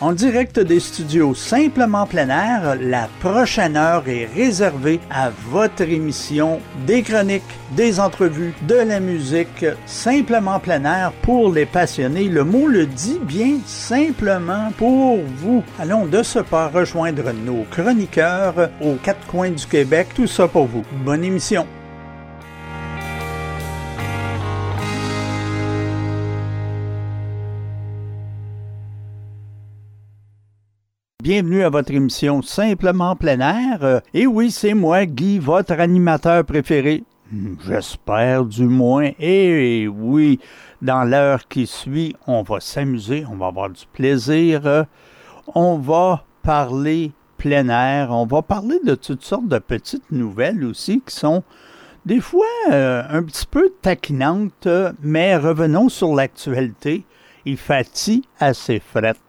En direct des studios Simplement plein air, la prochaine heure est réservée à votre émission des chroniques, des entrevues, de la musique Simplement plein air pour les passionnés. Le mot le dit bien simplement pour vous. Allons de ce pas rejoindre nos chroniqueurs aux quatre coins du Québec. Tout ça pour vous. Bonne émission. Bienvenue à votre émission Simplement plein air. Euh, et oui, c'est moi, Guy, votre animateur préféré. Hmm, j'espère du moins. Et oui, dans l'heure qui suit, on va s'amuser, on va avoir du plaisir. Euh, on va parler plein air, on va parler de toutes sortes de petites nouvelles aussi qui sont des fois euh, un petit peu taquinantes, mais revenons sur l'actualité. Il fatigue assez frette.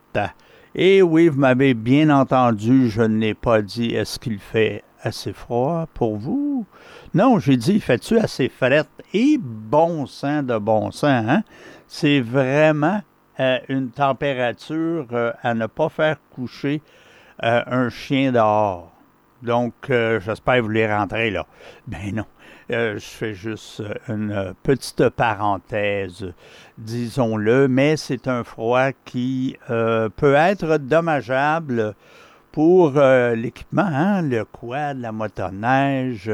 Et oui, vous m'avez bien entendu, je n'ai pas dit est-ce qu'il fait assez froid pour vous? Non, j'ai dit fais-tu assez fret? Et bon sang de bon sang, hein? C'est vraiment euh, une température euh, à ne pas faire coucher euh, un chien dehors. Donc, j'espère que vous voulez rentrer là. Ben non. Je fais juste une petite parenthèse disons-le, mais c'est un froid qui euh, peut être dommageable pour euh, l'équipement, hein, le quad, la motoneige.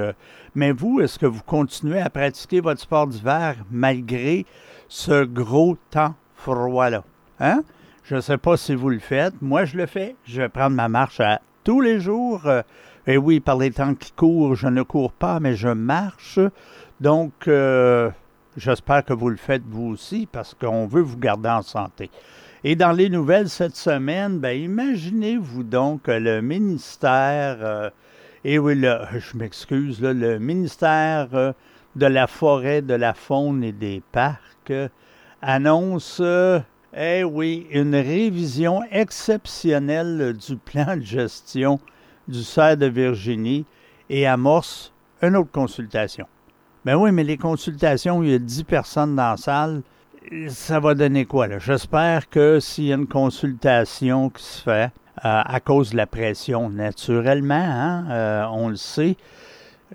Mais vous, est-ce que vous continuez à pratiquer votre sport d'hiver malgré ce gros temps froid-là? Hein? Je ne sais pas si vous le faites. Moi, je le fais. Je vais prendre ma marche à tous les jours. Euh, et oui, par les temps qui courent, je ne cours pas, mais je marche. Donc, J'espère que vous le faites vous aussi parce qu'on veut vous garder en santé. Et dans les nouvelles cette semaine, ben, imaginez-vous donc que le ministère, euh, et oui, je m'excuse, le ministère euh, de la forêt, de la faune et des parcs annonce, eh oui, une révision exceptionnelle du plan de gestion du cerf de Virginie et amorce une autre consultation. Ben oui, mais les consultations, il y a 10 personnes dans la salle. Ça va donner quoi? J'espère que s'il y a une consultation qui se fait euh, à cause de la pression, naturellement, hein, euh, on le sait,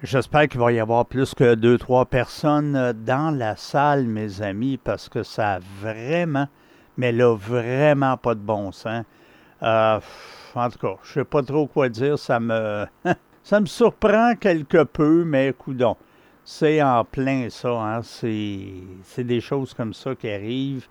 j'espère qu'il va y avoir plus que deux, trois personnes dans la salle, mes amis, parce que ça a vraiment, mais là, vraiment pas de bon sens. Euh, en tout cas, je sais pas trop quoi dire. Ça me, ça me surprend quelque peu, mais coudons. C'est en plein ça. Hein? C'est des choses comme ça qui arrivent.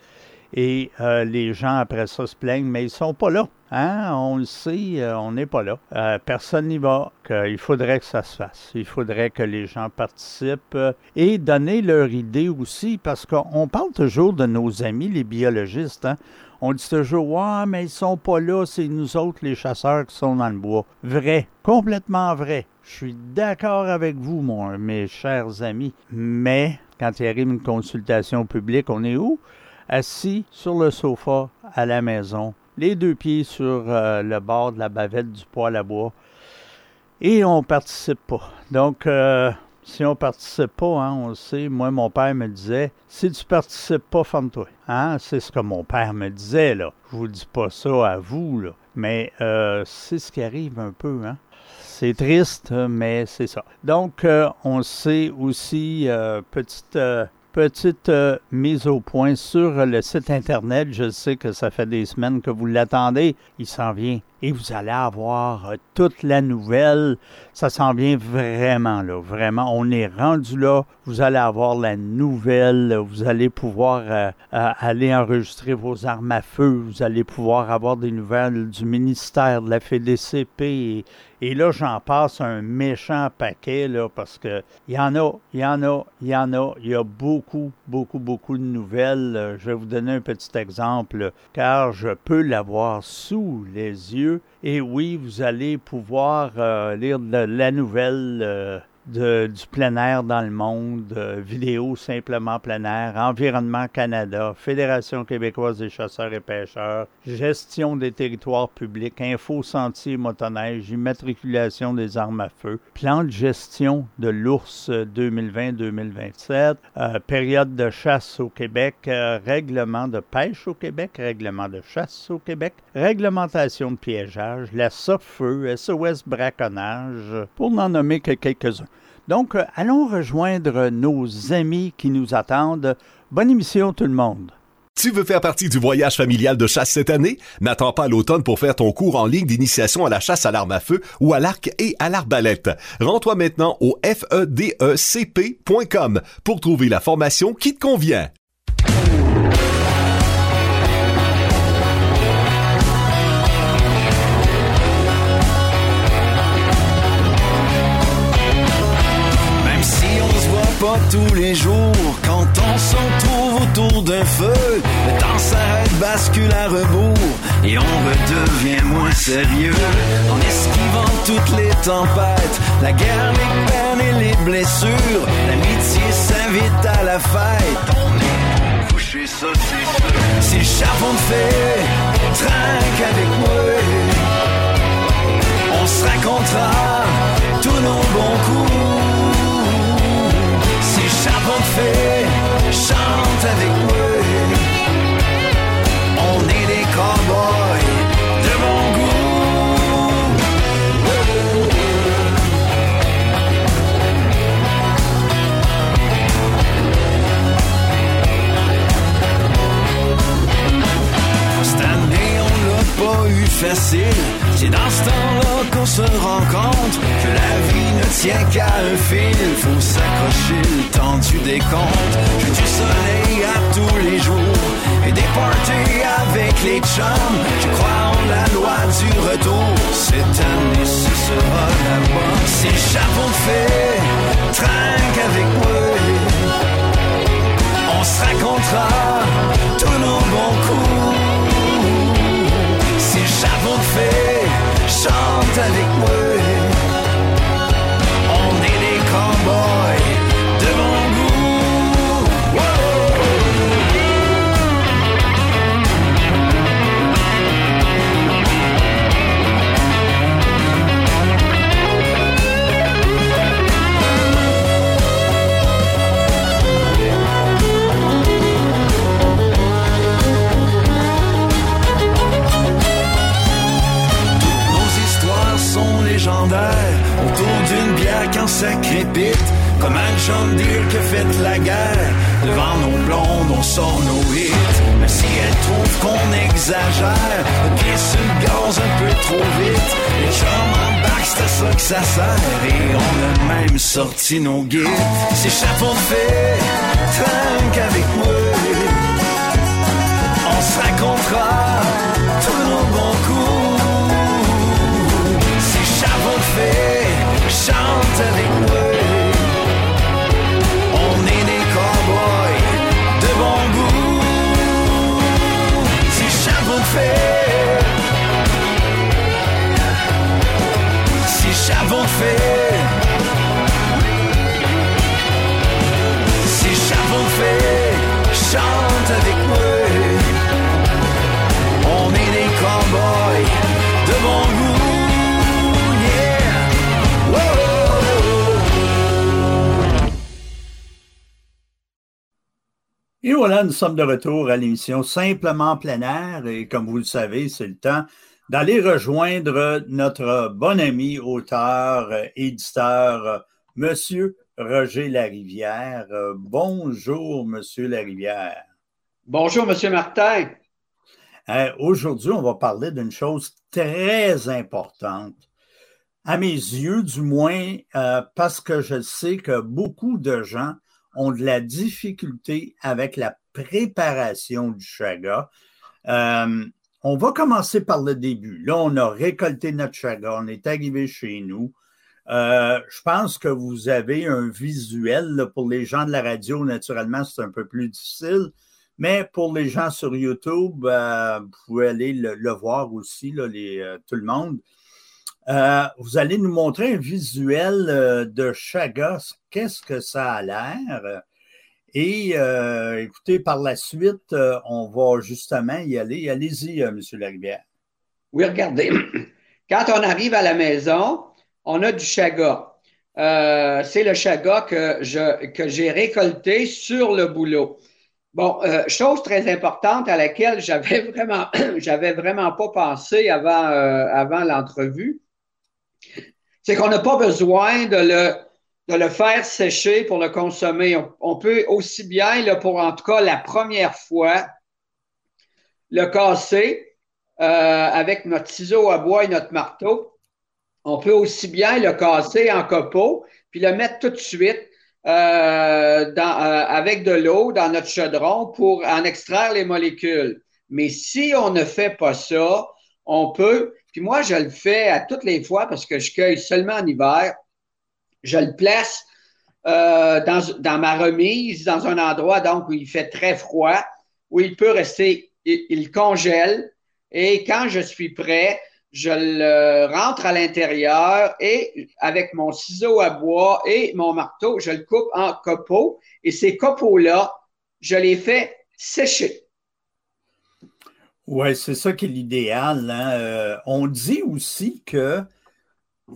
Et euh, les gens, après ça, se plaignent, mais ils sont pas là. Hein? On le sait, euh, on n'est pas là. Euh, personne n'y va. Il faudrait que ça se fasse. Il faudrait que les gens participent et donner leur idée aussi, parce qu'on parle toujours de nos amis, les biologistes. Hein? On dit toujours, ouais, mais ils sont pas là, c'est nous autres, les chasseurs, qui sont dans le bois. Vrai, complètement vrai. Je suis d'accord avec vous, mes chers amis, mais quand il arrive une consultation publique, on est où? Assis sur le sofa à la maison, les deux pieds sur euh, le bord de la bavette du poêle à bois, et on participe pas. Donc, euh, si on participe pas, hein, on sait, moi, mon père me disait, si tu participes pas, ferme-toi. Hein? C'est ce que mon père me disait, là. Je vous dis pas ça à vous, là. Mais euh, c'est ce qui arrive un peu, hein. C'est triste, mais c'est ça. Donc, on sait aussi, euh, petite, euh, mise au point sur le site Internet. Je sais que ça fait des semaines que vous l'attendez. Il s'en vient et vous allez avoir toute la nouvelle. Ça s'en vient vraiment là, vraiment. On est rendu là. Vous allez avoir la nouvelle. Vous allez pouvoir aller enregistrer vos armes à feu. Vous allez pouvoir avoir des nouvelles du ministère de la FDCP et là, j'en passe un méchant paquet, là, parce que il y en a, il y en a, il y en a. Il y a beaucoup, beaucoup, beaucoup de nouvelles. Je vais vous donner un petit exemple, car je peux l'avoir sous les yeux. Et oui, vous allez pouvoir euh, lire la nouvelle. Euh, du plein air dans le monde, vidéo simplement plein air, Environnement Canada, Fédération québécoise des chasseurs et pêcheurs, gestion des territoires publics, info sentier motoneige, immatriculation des armes à feu, plan de gestion de l'ours 2020-2027, euh, période de chasse au Québec, euh, règlement de pêche au Québec, règlement de chasse au Québec, réglementation de piégeage, la SOF-feu, SOS braconnage, pour n'en nommer que quelques-uns. Donc, euh, allons rejoindre nos amis qui nous attendent. Bonne émission tout le monde. Tu veux faire partie du voyage familial de chasse cette année? N'attends pas l'automne pour faire ton cours en ligne d'initiation à la chasse à l'arme à feu ou à l'arc et à l'arbalète. Rends-toi maintenant au fedecp.com pour trouver la formation qui te convient. Pas tous les jours quand on se retrouve autour d'un feu. Le temps s'arrête, bascule à rebours et on redevient moins sérieux. En esquivant toutes les tempêtes, la guerre, les peines et les blessures, l'amitié s'invite à la fête. Si le de fait, trinque avec moi. On se racontera tous nos bons coups chante avec moi. On est des cowboys c'est dans ce temps-là qu'on se rend compte que la vie ne tient qu'à un fil. Faut s'accrocher le temps du décompte. Je du soleil à tous les jours et des parties avec les chums. Je crois en la loi du retour. Cette année, ce sera la bonne. Le chapeau de trinque avec moi, on se racontera tous nos bons coups. Chapeau de fait chante avec moi. On est des cowboys Comme un John Deere que fait la guerre. Devant nos blondes, on sort nos hits. Mais si elles trouvent qu'on exagère, le pied sur gaz un peu trop vite. Les chums en bac, c'est à ça que ça sert. Et on a même sorti nos guides. Ces chapeaux de fée, trinque avec moi. On se racontera tous nos nous sommes de retour à l'émission Simplement plein air. Et comme vous le savez, c'est le temps d'aller rejoindre notre bon ami, auteur, éditeur, Monsieur Roger Larivière. Bonjour, Monsieur Larivière. Bonjour, Monsieur Martin. Euh, aujourd'hui, on va parler d'une chose très importante. À mes yeux, du moins, euh, parce que je sais que beaucoup de gens ont de la difficulté avec la préparation du chaga. Euh, on va commencer par le début. Là, on a récolté notre chaga, on est arrivé chez nous. Euh, je pense que vous avez un visuel. pour les gens de la radio, naturellement, c'est un peu plus difficile. Mais pour les gens sur YouTube, euh, vous pouvez aller le, voir aussi, là, tout le monde. Vous allez nous montrer un visuel de Chaga, qu'est-ce que ça a l'air? Et euh, écoutez, par la suite, on va justement y aller. Allez-y, M. Larivière. Oui, regardez. Quand on arrive à la maison, on a du chaga. c'est le chaga que, je, que j'ai récolté sur le boulot. Bon, chose très importante à laquelle j'avais vraiment, j'avais vraiment pas pensé avant, avant l'entrevue, c'est qu'on n'a pas besoin de le, le faire sécher pour le consommer. On, peut aussi bien, pour en tout cas la première fois, le casser euh, avec notre ciseau à bois et notre marteau. On peut aussi bien le casser en copeaux, puis le mettre tout de suite euh, euh, avec de l'eau dans notre chaudron pour en extraire les molécules. Mais si on ne fait pas ça, on peut puis moi, je le fais à toutes les fois parce que je cueille seulement en hiver. Je le place euh, dans, ma remise, dans un endroit donc où il fait très froid, où il peut rester, il, congèle. Et quand je suis prêt, je le rentre à l'intérieur et avec mon ciseau à bois et mon marteau, je le coupe en copeaux. Et ces copeaux-là, je les fais sécher. Oui, c'est ça qui est l'idéal. Hein. Euh, on dit aussi que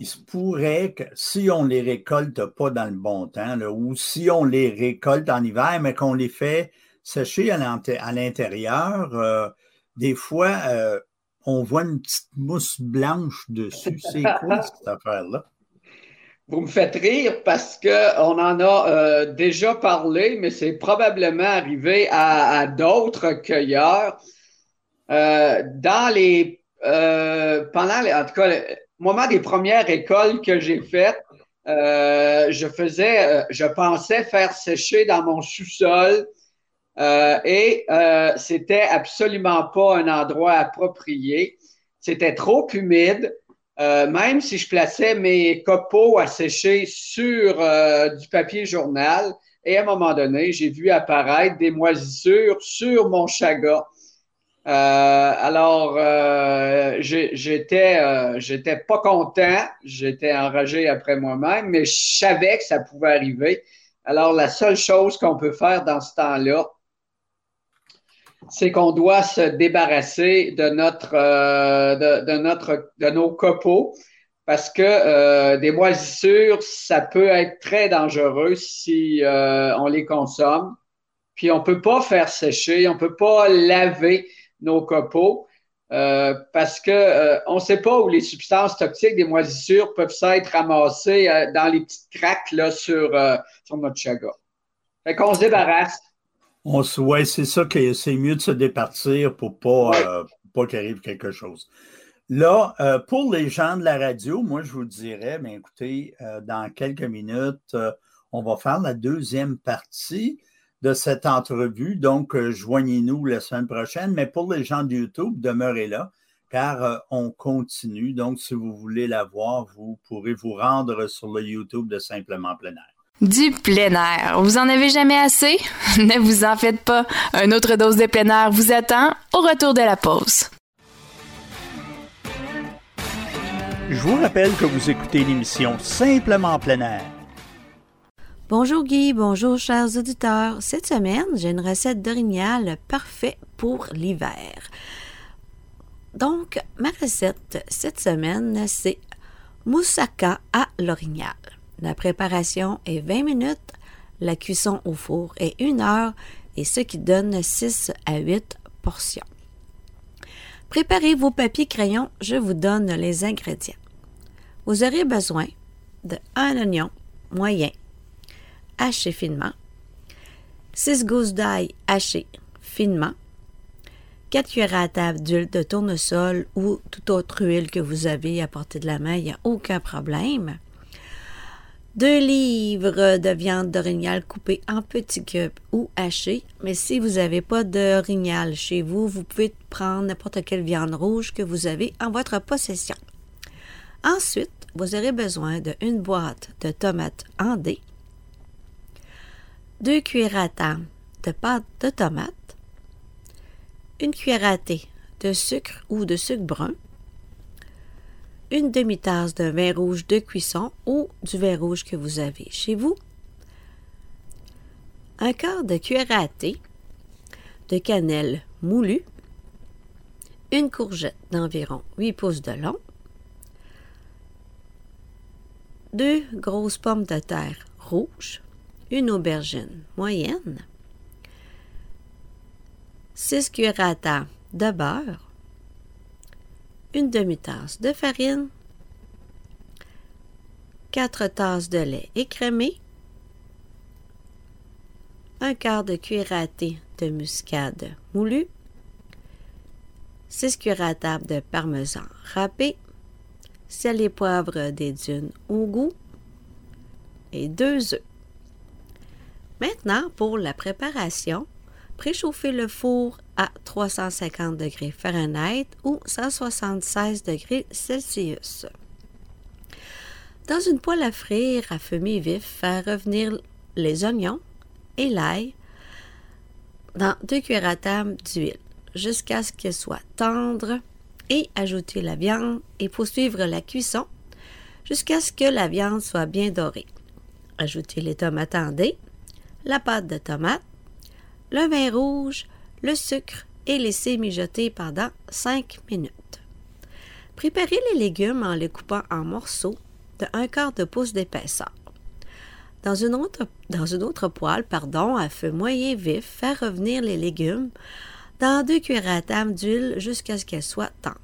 il se pourrait que si on les récolte pas dans le bon temps, ou si on les récolte en hiver, mais qu'on les fait sécher à l'intérieur, euh, des fois, euh, on voit une petite mousse blanche dessus. C'est quoi cette affaire-là? Vous me faites rire parce qu'on en a déjà parlé, mais c'est probablement arrivé à d'autres cueilleurs. Euh, dans les euh, pendant les, en tout cas moment des premières écoles que j'ai faites, euh, je faisais, je pensais faire sécher dans mon sous-sol et c'était absolument pas un endroit approprié. C'était trop humide. même si je plaçais mes copeaux à sécher sur du papier journal, et à un moment donné, j'ai vu apparaître des moisissures sur mon chaga. Euh, alors, euh, j'étais, euh, j'étais pas content, j'étais enragé après moi-même, mais je savais que ça pouvait arriver. Alors, la seule chose qu'on peut faire dans ce temps-là, c'est qu'on doit se débarrasser de notre, de, notre, de nos copeaux parce que des moisissures, ça peut être très dangereux si on les consomme. Puis on peut pas faire sécher, on peut pas laver nos copeaux. Euh, parce que euh, on ne sait pas où les substances toxiques des moisissures peuvent s'être ramassées euh, dans les petites craques là, sur, sur notre chaga. Fait qu'on se débarrasse. On ouais, c'est ça que c'est mieux de se départir pour pas, pas qu'il arrive quelque chose. Là, pour les gens de la radio, moi, je vous dirais, mais écoutez, dans quelques minutes, on va faire la deuxième partie de cette entrevue. Donc, euh, joignez-nous la semaine prochaine. Mais pour les gens de YouTube, demeurez là, car euh, on continue. Donc, si vous voulez la voir, vous pourrez vous rendre sur le YouTube de Simplement Plein Air. Du plein air. Vous en avez jamais assez? ne vous en faites pas. Un autre dose de plein air vous attend au retour de la pause. Je vous rappelle que vous écoutez l'émission Simplement plein air Bonjour Guy, bonjour chers auditeurs. Cette semaine, j'ai une recette d'orignal parfait pour l'hiver. Donc, ma recette cette semaine, c'est moussaka à l'orignal. La préparation est 20 minutes, la cuisson au four est 1 heure et ce qui donne 6 à 8 portions. Préparez vos papiers crayons, je vous donne les ingrédients. Vous aurez besoin de un oignon moyen haché finement, 6 gousses d'ail hachées finement, 4 cuillères à table d'huile de tournesol ou toute autre huile que vous avez à portée de la main, il n'y a aucun problème. 2 livres de viande d'orignal coupée en petits cubes ou hachée, mais si vous n'avez pas d'orignal chez vous, vous pouvez prendre n'importe quelle viande rouge que vous avez en votre possession. Ensuite, vous aurez besoin d'une boîte de tomates en dés, 2 cuillères à table de pâte de tomate, une cuillère à thé de sucre ou de sucre brun, une demi-tasse de vin rouge de cuisson ou du vin rouge que vous avez chez vous, un quart de cuillère à thé de cannelle moulue, une courgette d'environ 8 pouces de long, deux grosses pommes de terre rouges, une aubergine moyenne, 6 cuillères à de beurre, une demi-tasse de farine, 4 tasses de lait écrémé, un quart de cuillère à de muscade moulu, 6 cuillères à de parmesan râpé, sel et poivre des dunes au goût. Et deux œufs. Maintenant, pour la préparation, préchauffez le four à 350 degrés Fahrenheit ou 176 degrés Celsius. Dans une poêle à frire à fumée vif, faire revenir les oignons et l'ail dans deux cuillères à table d'huile jusqu'à ce qu'elle soit tendre et ajouter la viande et poursuivre la cuisson jusqu'à ce que la viande soit bien dorée. Ajoutez les tomates en la pâte de tomate, le vin rouge, le sucre et laissez mijoter pendant 5 minutes. Préparez les légumes en les coupant en morceaux de un quart de pouce d'épaisseur. Dans une autre, dans une autre poêle, à feu moyen vif, faire revenir les légumes dans deux cuillères à table d'huile jusqu'à ce qu'elles soient tendres.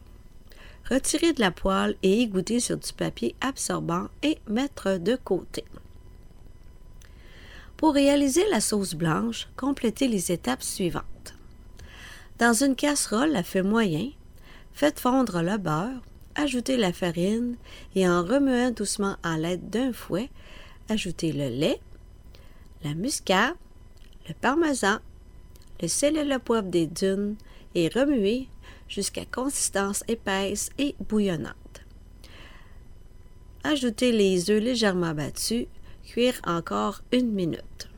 Retirez de la poêle et égoutter sur du papier absorbant et mettre de côté. Pour réaliser la sauce blanche, complétez les étapes suivantes. Dans une casserole à feu moyen, faites fondre le beurre, ajoutez la farine et en remuant doucement à l'aide d'un fouet, ajoutez le lait, la muscade, le parmesan, le sel et le poivre des dunes et remuez jusqu'à consistance épaisse et bouillonnante. Ajoutez les œufs légèrement battus, cuire encore une minute.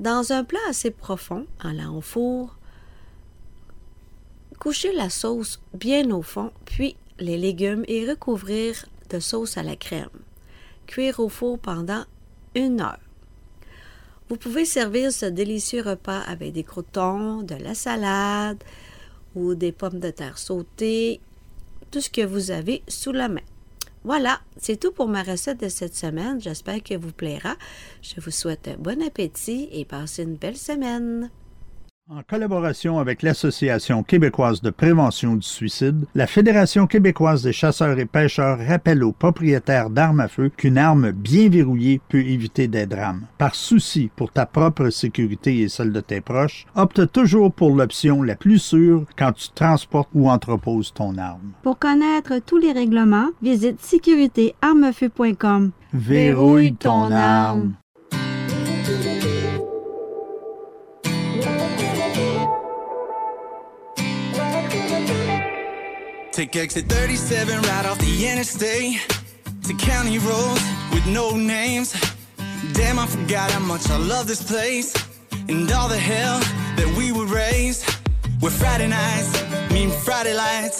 Dans un plat assez profond, en la au four, couchez la sauce bien au fond, puis les légumes et recouvrir de sauce à la crème. Cuire au four pendant une heure. Vous pouvez servir ce délicieux repas avec des croutons, de la salade ou des pommes de terre sautées, tout ce que vous avez sous la main. Voilà, c'est tout pour ma recette de cette semaine. J'espère qu'elle vous plaira. Je vous souhaite bon appétit et passez une belle semaine. En collaboration avec l'Association québécoise de prévention du suicide, la Fédération québécoise des chasseurs et pêcheurs rappelle aux propriétaires d'armes à feu qu'une arme bien verrouillée peut éviter des drames. Par souci pour ta propre sécurité et celle de tes proches, opte toujours pour l'option la plus sûre quand tu transportes ou entreposes ton arme. Pour connaître tous les règlements, visite sécuritéarmefeu.com. Verrouille ton arme. Take exit 37 right off the interstate to county roads with no names. Damn, I forgot how much I love this place and all the hell that we were raised. With Friday nights, mean Friday lights,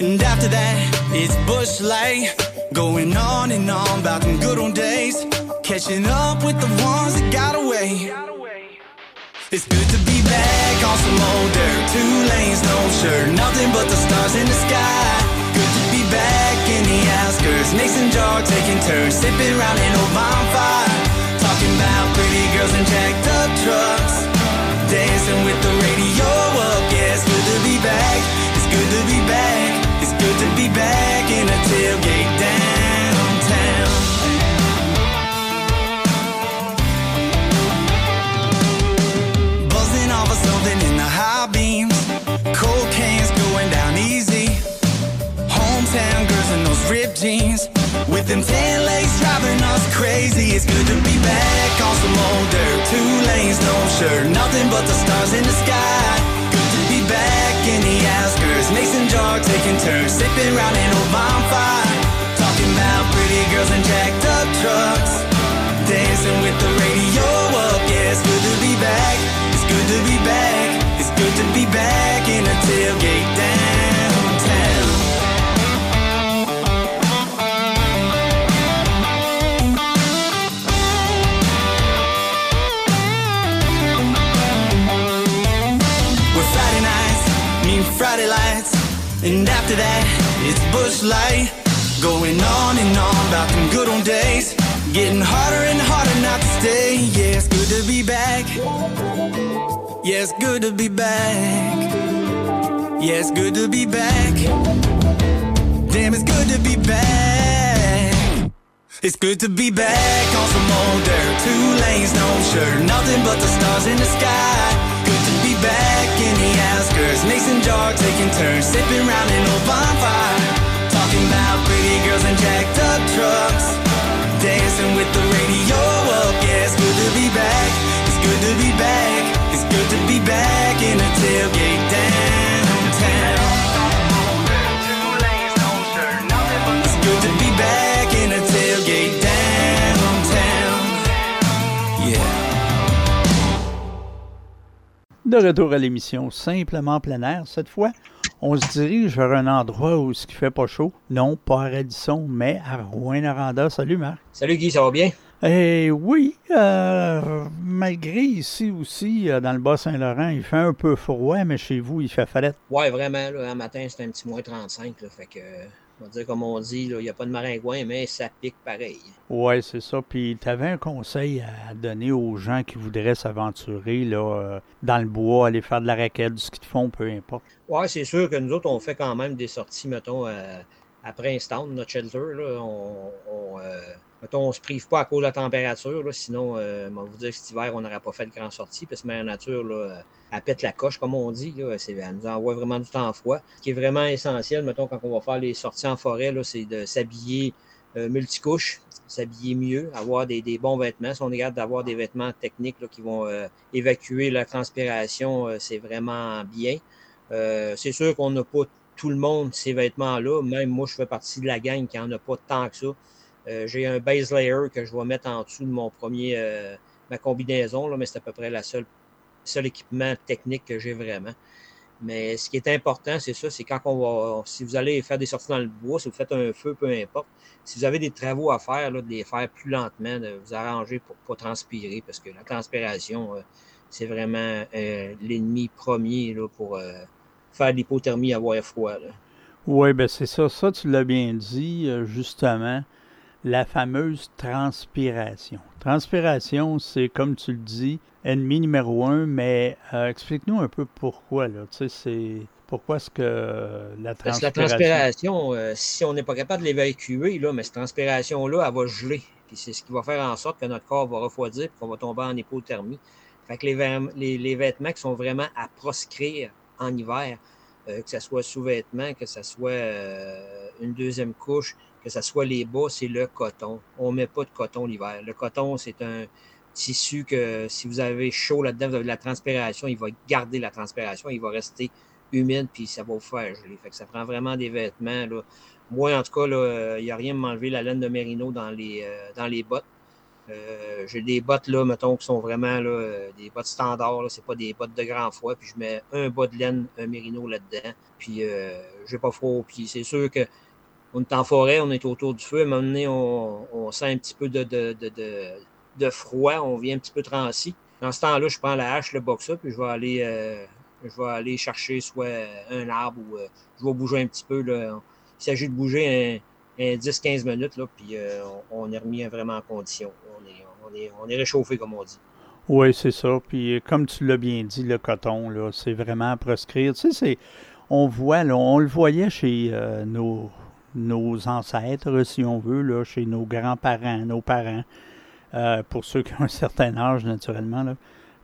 and after that it's bush light. Going on and on about them good old days, catching up with the ones that got away. It's good to be back on some old dirt. Two lanes, no shirt, nothing but the stars in the sky. Good to be back in the outskirts. Mason jar taking turns, sipping round an old bonfire. Talking about pretty girls and jacked up trucks. Dancing with the radio up, yeah, it's good to be back. It's good to be back. It's good to be back in a tailgate downtown. Beams. Cocaine's going down easy. Hometown girls in those ripped jeans. With them tan legs driving us crazy. It's good to be back on some old dirt. Two lanes, no shirt. Nothing but the stars in the sky. Good to be back in the outskirts. Mason jar taking turns. Sipping round an old bonfire. Talking about pretty girls and jacked up trucks. Dancing with the radio Getting harder and harder not to stay. Yeah, it's good to be back. Yeah, it's good to be back. Yeah, it's good to be back. Damn, it's good to be back. It's good to be back on some old dirt. Two lanes, no shirt, nothing but the stars in the sky. Good to be back in the outskirts. Mason jar taking turns, sipping round an old bonfire. Talking about pretty girls and jacked up trucks dancing with the radio up. Yeah, it's good to be back. It's good to be back. It's good to be back in a tailgate downtown. It's good to be back in a tailgate. De retour à l'émission Simplement plein air, cette fois, on se dirige vers un endroit où ce qui fait pas chaud. Non, pas à Radisson, mais à Rouen-Noranda. Salut Marc. Salut Guy, ça va bien? Eh oui, euh, malgré ici aussi, euh, dans le Bas-Saint-Laurent, il fait un peu froid, mais chez vous, il fait frais. Ouais, vraiment, là, un matin, c'était un petit moins 35, là, fait que, on va dire comme on dit, il n'y a pas de maringouin, mais ça pique pareil. Ouais, c'est ça. Puis, tu avais un conseil à donner aux gens qui voudraient s'aventurer là, euh, dans le bois, aller faire de la raquette, du ski de fond, peu importe. Ouais, c'est sûr que nous autres, on fait quand même des sorties, mettons, euh, à Princeton, notre shelter. Là, on, on, euh, mettons, on se prive pas à cause de la température. Là, sinon, euh, on va vous dire que cet hiver, on n'aurait pas fait de grande sortie parce que la nature, là, elle pète la coche, comme on dit. Là, elle nous envoie vraiment du temps froid. Ce qui est vraiment essentiel, mettons, quand on va faire les sorties en forêt, c'est de s'habiller euh, multicouche, s'habiller mieux, avoir des, des, bons vêtements. Si on capable d'avoir des vêtements techniques là, qui vont euh, évacuer la transpiration, euh, c'est vraiment bien. Euh, c'est sûr qu'on n'a pas tout le monde ces vêtements-là. Même moi, je fais partie de la gang qui n'en a pas tant que ça. Euh, j'ai un base layer que je vais mettre en dessous de mon premier, euh, ma combinaison, là, mais c'est à peu près la seule, seul équipement technique que j'ai vraiment. Mais ce qui est important, c'est ça, c'est quand on va, si vous allez faire des sorties dans le bois, si vous faites un feu, peu importe, si vous avez des travaux à faire, là, de les faire plus lentement, de vous arranger pour pas transpirer, parce que la transpiration, euh, c'est vraiment l'ennemi premier là, pour faire l'hypothermie, avoir froid. Oui, ben c'est ça. Ça, tu l'as bien dit, justement, la fameuse transpiration. Transpiration, c'est, comme tu le dis, ennemi numéro un, mais euh, explique-nous un peu pourquoi, là. Tu sais, c'est... Pourquoi est-ce que la transpiration... Parce que la transpiration, euh, si on n'est pas capable de l'évacuer, là, mais cette transpiration-là, elle va geler. Puis c'est ce qui va faire en sorte que notre corps va refroidir et qu'on va tomber en hypothermie. Fait que les, les, les, vêtements qui sont vraiment à proscrire en hiver, euh, que ce soit sous-vêtements, que ce soit une deuxième couche, que ce soit les bas, c'est le coton. On ne met pas de coton l'hiver. Le coton, c'est un tissu que si vous avez chaud là-dedans, vous avez de la transpiration, il va garder la transpiration, il va rester humide, puis ça va vous faire geler. Fait que ça prend vraiment des vêtements. Là. Moi, en tout cas, il n'y a rien de m'enlever la laine de mérino dans les, euh, dans les bottes. Euh, j'ai des bottes, là, mettons, qui sont vraiment là, euh, des bottes standards. Là, c'est pas des bottes de grand froid. Puis je mets un bas de laine, un mérino là-dedans. Puis euh, j'ai pas froid. Puis c'est sûr que on est en forêt, on est autour du feu. À un moment donné, on, sent un petit peu de, de, de, de, froid. On vient un petit peu transi. Dans ce temps-là, je prends la hache, le boxer, puis je vais aller, euh, je vais aller chercher soit un arbre ou euh, je vais bouger un petit peu. Là. Il s'agit de bouger un, un 10-15 minutes, là, puis euh, on, est remis vraiment en condition. On est, on est, on est réchauffé, comme on dit. Oui, c'est ça. Puis comme tu l'as bien dit, le coton, là, c'est vraiment à proscrire. Tu sais, c'est, on voit, là, on le voyait chez nos, nos ancêtres, si on veut, là, chez nos grands-parents, nos parents, euh, pour ceux qui ont un certain âge, naturellement. Là.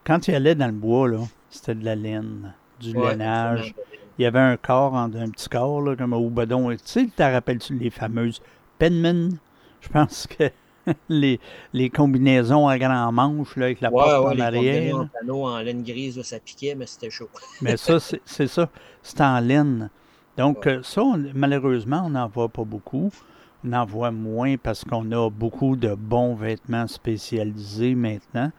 Quand ils allaient dans le bois, là, c'était de la laine, du Ouais, lainage. Il y avait un corps, en- un petit corps, là, comme au bedon. Tu sais, te rappelles-tu les fameuses Penman? Je pense que les, les combinaisons à grand manche, là, avec la Ouais, porte ouais, en les arrière. combinaisons là. en panneau en laine grise, là, ça piquait, mais c'était chaud. Mais ça, c'est ça. C'est en laine. Donc, euh, ça, on- malheureusement, on n'en voit pas beaucoup. On en voit moins parce qu'on a beaucoup de bons vêtements spécialisés maintenant.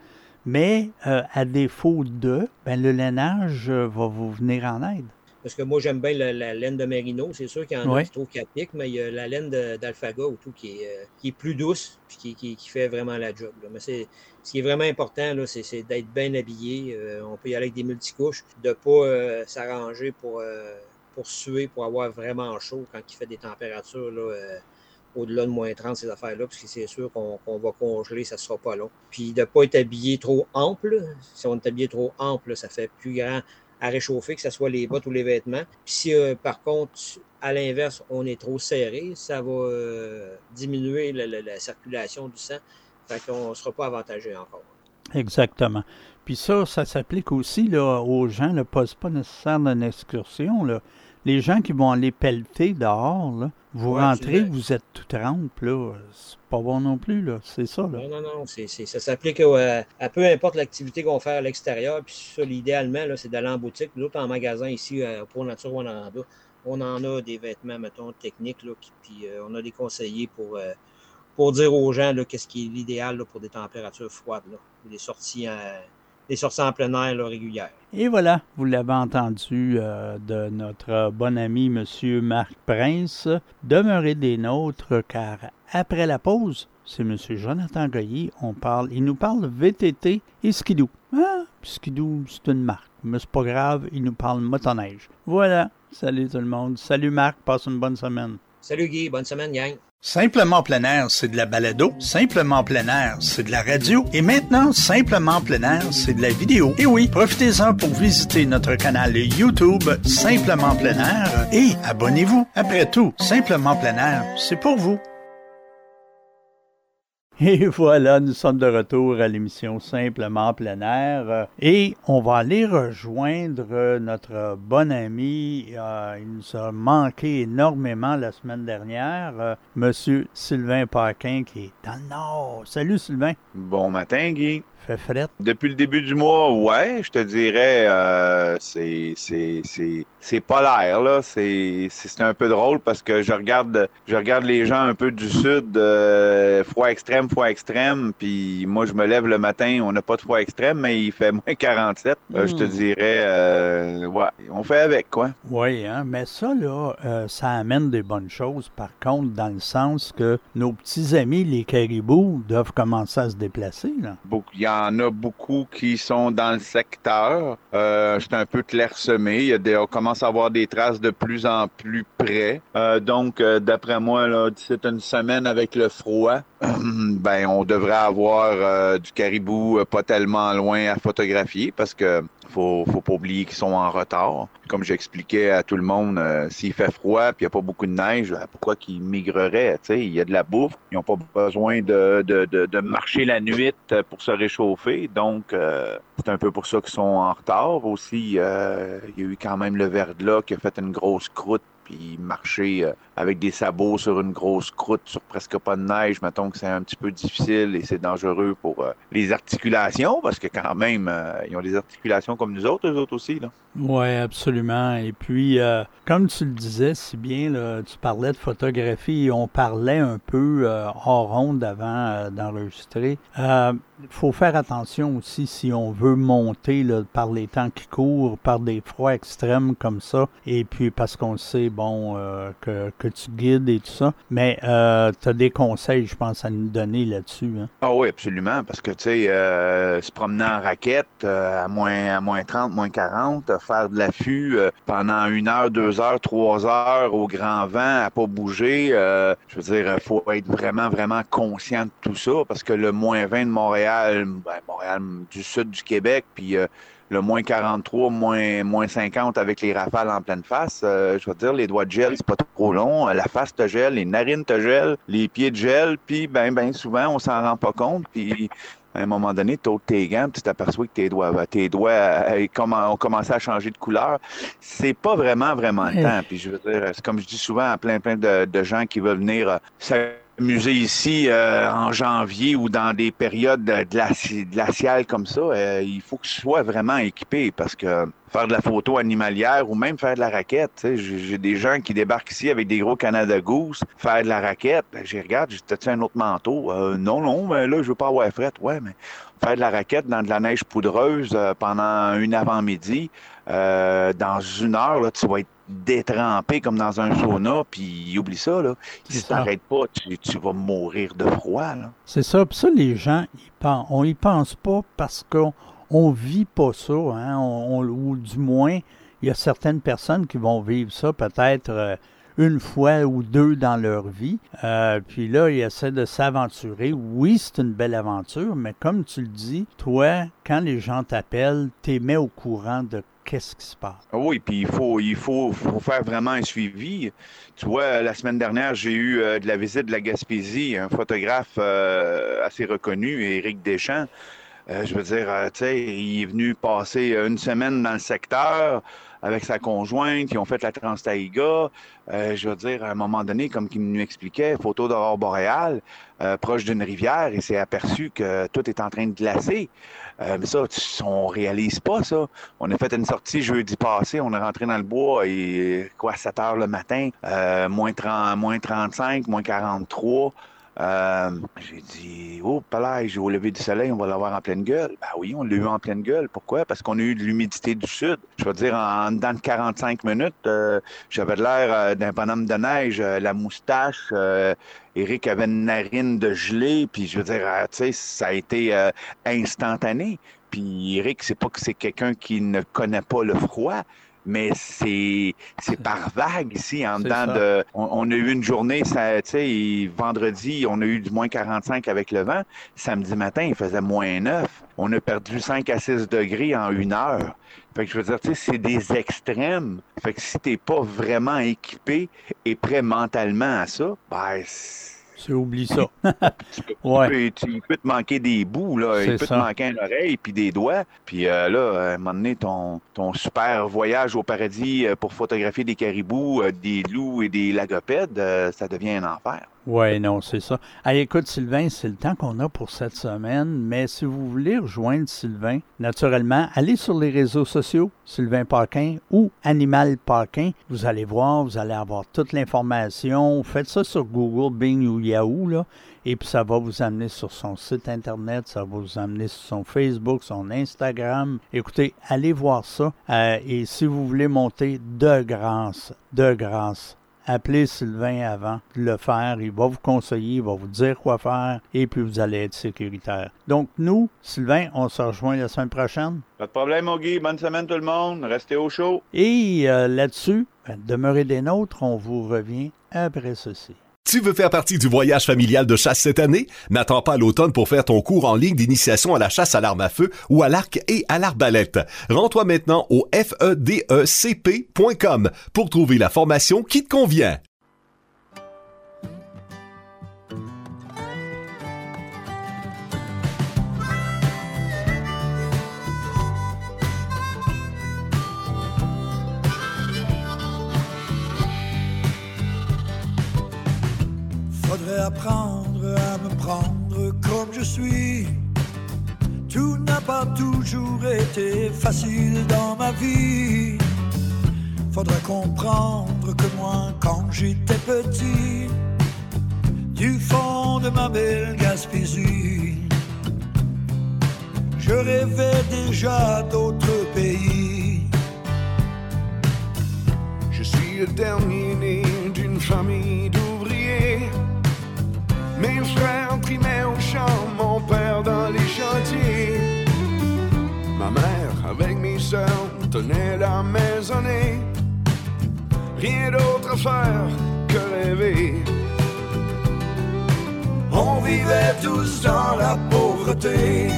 Mais euh, à défaut de, ben, le lainage euh, va vous venir en aide. Parce que moi, j'aime bien la, laine de Merino. C'est sûr qu'il y en a qui trouvent qu'elle pique, mais il y a la laine d'Alphaga ou tout qui est, euh, qui est plus douce et qui, qui, fait vraiment la job. Mais c'est, ce qui est vraiment important, là, c'est, d'être bien habillé. Euh, on peut y aller avec des multicouches, de ne pas euh, s'arranger pour, pour suer, pour avoir vraiment chaud quand il fait des températures là, au-delà de moins 30, ces affaires-là, parce que c'est sûr qu'on, va congeler, ça ne sera pas long. Puis de ne pas être habillé trop ample. Si on est habillé trop ample, ça fait plus grand à réchauffer, que ce soit les bottes ou les vêtements. Puis si euh, par contre, à l'inverse, on est trop serré, ça va euh, diminuer la, circulation du sang. Fait qu'on ne sera pas avantagé encore. Exactement. Puis ça, ça s'applique aussi là, aux gens, le pas, pas nécessaire d'une excursion. Là. Les gens qui vont aller pelleter dehors, là, vous rentrez, vous êtes tout trempe, là. C'est pas bon non plus, là. C'est ça, là. Non, non, non. ça s'applique à, peu importe l'activité qu'on fait à l'extérieur. Puis ça, l'idéalement, là, c'est d'aller en boutique. Nous autres, en magasin ici, euh, pour Nature on en a des vêtements, mettons, techniques, là, puis euh, on a des conseillers pour, euh, pour dire aux gens, qu'est-ce qui est l'idéal, pour des températures froides, là. Des sorties en des sorties en plein air régulières. Et voilà, vous l'avez entendu euh, de notre bon ami M. Marc Prince. Demeurez des nôtres car après la pause, c'est M. Jonathan Goyer. On parle, il nous parle VTT et skidoo. Ah, skidoo, c'est une marque. Mais c'est pas grave, il nous parle motoneige. Voilà. Salut tout le monde. Salut Marc, passe une bonne semaine. Salut Guy, bonne semaine gang. Simplement plein air, c'est de la balado. Simplement plein air, c'est de la radio. Et maintenant, Simplement plein air, c'est de la vidéo. Et oui, profitez-en pour visiter notre canal YouTube Simplement plein air et abonnez-vous. Après tout, Simplement plein air, c'est pour vous. Et voilà, nous sommes de retour à l'émission Simplement plein air. Et on va aller rejoindre notre bon ami. Euh, il nous a manqué énormément la semaine dernière, euh, Monsieur Sylvain Paquin, qui est dans le Nord. Salut Sylvain. Bon matin, Guy. Fait fret. Depuis le début du mois, ouais, je te dirais, euh, c'est c'est polaire là, c'est c'est un peu drôle parce que je regarde je regarde les gens un peu du sud, euh, froid extrême, froid extrême, puis moi je me lève le matin, on n'a pas de froid extrême, mais il fait moins 47. Euh, je te hmm. dirais, euh, ouais, on fait avec quoi. Oui, hein, mais ça là, ça amène des bonnes choses. Par contre, dans le sens que nos petits amis les caribous doivent commencer à se déplacer là. Il y en a beaucoup qui sont dans le secteur. c'est un peu clairsemé. Il y a des, on commence à avoir des traces de plus en plus près. Euh, donc, euh, d'après moi, c'est une semaine avec le froid, ben on devrait avoir euh, du caribou pas tellement loin à photographier parce que faut, faut pas oublier qu'ils sont en retard. Comme j'expliquais à tout le monde, s'il fait froid puis il n'y a pas beaucoup de neige, ben, pourquoi qu'ils migreraient? Il y a de la bouffe, ils n'ont pas besoin de, de, de, marcher la nuit pour se réchauffer. Donc, c'est un peu pour ça qu'ils sont en retard. Aussi, il y a eu quand même le verglas qui a fait une grosse croûte puis marcher euh, avec des sabots sur une grosse croûte sur presque pas de neige, mettons que c'est un petit peu difficile et c'est dangereux pour euh, les articulations parce que quand même, euh, ils ont des articulations comme nous autres, eux autres aussi. Oui, absolument. Et puis, comme tu le disais si bien, tu parlais de photographie on parlait un peu hors ronde avant d'enregistrer. Faut faire attention aussi si on veut monter par les temps qui courent, par des froids extrêmes comme ça, et puis parce qu'on sait, bon, euh, que, que, tu guides et tout ça. Mais euh, tu as des conseils, je pense, à nous donner là-dessus. Hein? Ah oui, absolument, parce que, tu sais, euh, se promener en raquette à, moins, à moins 30, moins 40, faire de l'affût pendant une heure, deux heures, trois heures au grand vent, à pas bouger, je veux dire, il faut être vraiment, vraiment conscient de tout ça, parce que le moins 20 de Montréal, ben, Montréal, du sud du Québec, puis euh, le moins 43, moins, moins 50 avec les rafales en pleine face. Euh, je veux dire, les doigts de gel, c'est pas trop long. Euh, la face te gèle, les narines te gèlent, les pieds te gèlent, puis ben, ben souvent, on s'en rend pas compte, puis à un moment donné, tu ôtes tes gants, tu t'aperçois que tes doigts, tes doigts ont commencé à changer de couleur. C'est pas vraiment, vraiment le temps. Puis je veux dire, c'est comme je dis souvent à plein, plein de, de gens qui veulent venir musée ici euh, en janvier ou dans des périodes glaciales comme ça, euh, il faut que tu sois vraiment équipé parce que faire de la photo animalière ou même faire de la raquette. J'ai j'ai des gens qui débarquent ici avec des gros Canada Goose, faire de la raquette. Ben, j'y regarde, j'ai t'as-tu un autre manteau? Euh, non, non, mais là, je veux pas avoir fret. Ouais, mais faire de la raquette dans de la neige poudreuse euh, pendant une avant-midi, euh, dans une heure, là, tu vas être détrempé comme dans un sauna, puis oublie ça, là. Si ça. t'arrêtes pas, tu, tu vas mourir de froid, là. C'est ça. Puis ça, les gens, ils pen- on y pense pas parce qu'on on vit pas ça. Hein? On- on- ou du moins, il y a certaines personnes qui vont vivre ça peut-être euh, une fois ou deux dans leur vie. Euh, puis là, ils essaient de s'aventurer. Oui, c'est une belle aventure, mais comme tu le dis, toi, quand les gens t'appellent, t'es mis au courant de qu'est-ce qui se passe. Ah Oui, puis il faut, il faut, faire vraiment un suivi. Tu vois, la semaine dernière, j'ai eu euh, de la visite de la Gaspésie, un photographe euh, assez reconnu, Éric Deschamps. Je veux dire, tu sais, il est venu passer une semaine dans le secteur avec sa conjointe, ils ont fait la Transtaïga. Euh, je veux dire, à un moment donné, comme il nous expliquait, photo d'aurore boréale, euh, proche d'une rivière, et s'est aperçu que tout est en train de glacer. Euh, mais ça, on réalise pas ça. On a fait une sortie jeudi passé, on est rentré dans le bois et quoi, 7 heures le matin, moins, 30, moins 35, moins 43. Euh, j'ai dit, oh, palais, au lever du soleil, on va l'avoir en pleine gueule. Ben oui, on l'a eu en pleine gueule. Pourquoi? Parce qu'on a eu de l'humidité du sud. Je veux dire, en, en dedans de 45 minutes, euh, j'avais l'air euh, d'un bonhomme de neige, euh, la moustache. euh, Eric avait une narine de gelée, puis je veux dire, tu sais, ça a été instantané. Puis Eric, c'est pas que c'est quelqu'un qui ne connaît pas le froid, mais c'est c'est par vague ici en dedans ça. de on, on a eu une journée ça tu sais vendredi on a eu du moins 45 avec le vent. Samedi matin il faisait moins 9 on a perdu 5 à 6 degrés en une heure. Fait que je veux dire tu sais c'est des extrêmes. Fait que si t'es pas vraiment équipé et prêt mentalement à ça ben c'est- Tu oublies ça. tu peux- Ouais. il peut te manquer des bouts, là. Il peut ça. te manquer une oreille puis des doigts. Puis euh, là, à un moment donné, ton, ton super voyage au paradis euh, pour photographier des caribous, euh, des loups et des lagopèdes, euh, ça devient un enfer. Oui, non, c'est ça. Allez, écoute, Sylvain, c'est le temps qu'on a pour cette semaine, mais si vous voulez rejoindre Sylvain, naturellement, allez sur les réseaux sociaux, Sylvain Paquin ou Animal Paquin. Vous allez voir, vous allez avoir toute l'information. Faites ça sur Google, Bing ou Yahoo, là, et puis ça va vous amener sur son site Internet, ça va vous amener sur son Facebook, son Instagram. Écoutez, allez voir ça. Euh, et si vous voulez monter de grâce, de grâce, Appelez Sylvain avant de le faire. Il va vous conseiller, il va vous dire quoi faire et puis vous allez être sécuritaire. Donc, nous, Sylvain, on se rejoint la semaine prochaine. Pas de problème, mon Guy. Bonne semaine, tout le monde. Restez au chaud. Et euh, là-dessus, ben, demeurez des nôtres. On vous revient après ceci. Tu veux faire partie du voyage familial de chasse cette année? N'attends pas l'automne pour faire ton cours en ligne d'initiation à la chasse à l'arme à feu ou à l'arc et à l'arbalète. Rends-toi maintenant au fedecp.com pour trouver la formation qui te convient. Apprendre à me prendre comme je suis. Tout n'a pas toujours été facile dans ma vie. Faudrait comprendre que moi, quand j'étais petit, du fond de ma belle Gaspésie, je rêvais déjà d'autres pays. Je suis le dernier né d'une famille d'ouvriers. Mes frères primaient au champ, mon père dans les chantiers. Ma mère avec mes sœurs tenait la maisonnée. Rien d'autre à faire que rêver. On vivait tous dans la pauvreté.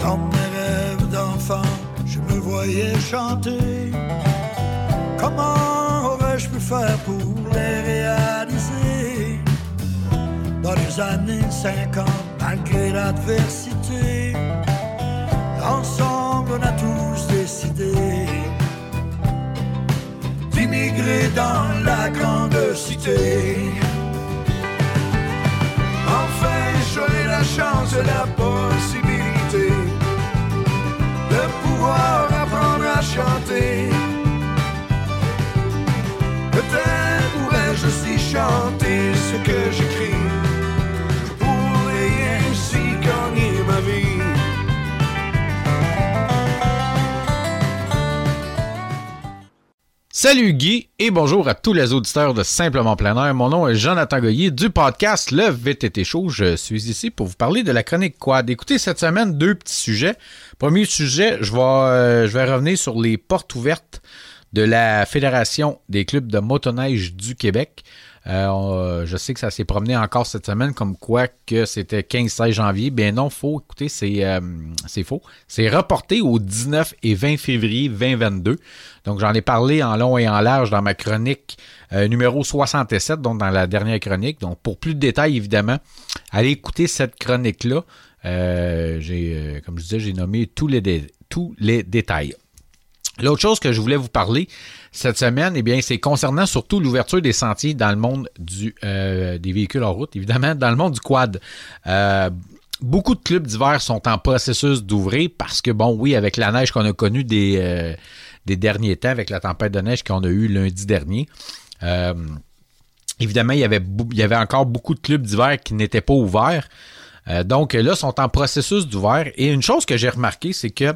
Dans mes rêves d'enfant, je me voyais chanter. Comment aurais-je pu faire pour les réaliser? dans les années 50, malgré l'adversité. Ensemble, on a tous décidé d'immigrer dans la grande cité. Enfin, j'aurai la chance et la possibilité de pouvoir apprendre à chanter. Peut-être pourrais-je aussi chanter ce que j'ai Salut Guy et bonjour à tous les auditeurs de Simplement Plein. Mon nom est Jonathan Goyer du podcast Le VTT Show. Je suis ici pour vous parler de la chronique quad. Écoutez, cette semaine, deux petits sujets. Premier sujet, je vais, euh, je vais revenir sur les portes ouvertes de la Fédération des clubs de motoneige du Québec. Euh, je sais que ça s'est promené encore cette semaine, comme quoi que c'était 15-16 janvier. Ben non, faux. Écoutez, c'est euh, c'est faux. C'est reporté au 19 et 20 février 2022. Donc, j'en ai parlé en long et en large dans ma chronique euh, numéro 67, donc dans la dernière chronique. Donc, pour plus de détails, évidemment, allez écouter cette chronique-là. j'ai, comme je disais, j'ai nommé tous les, tous les détails. L'autre chose que je voulais vous parler cette semaine, eh bien, c'est concernant surtout l'ouverture des sentiers dans le monde du, euh, des véhicules en route, évidemment, dans le monde du quad. Euh, beaucoup de clubs d'hiver sont en processus d'ouvrir parce que, bon, oui, avec la neige qu'on a connue des, euh, des derniers temps, avec la tempête de neige qu'on a eue lundi dernier, évidemment, il y, avait, il y avait encore beaucoup de clubs d'hiver qui n'étaient pas ouverts. donc là, sont en processus d'ouvert. Et une chose que j'ai remarqué, c'est que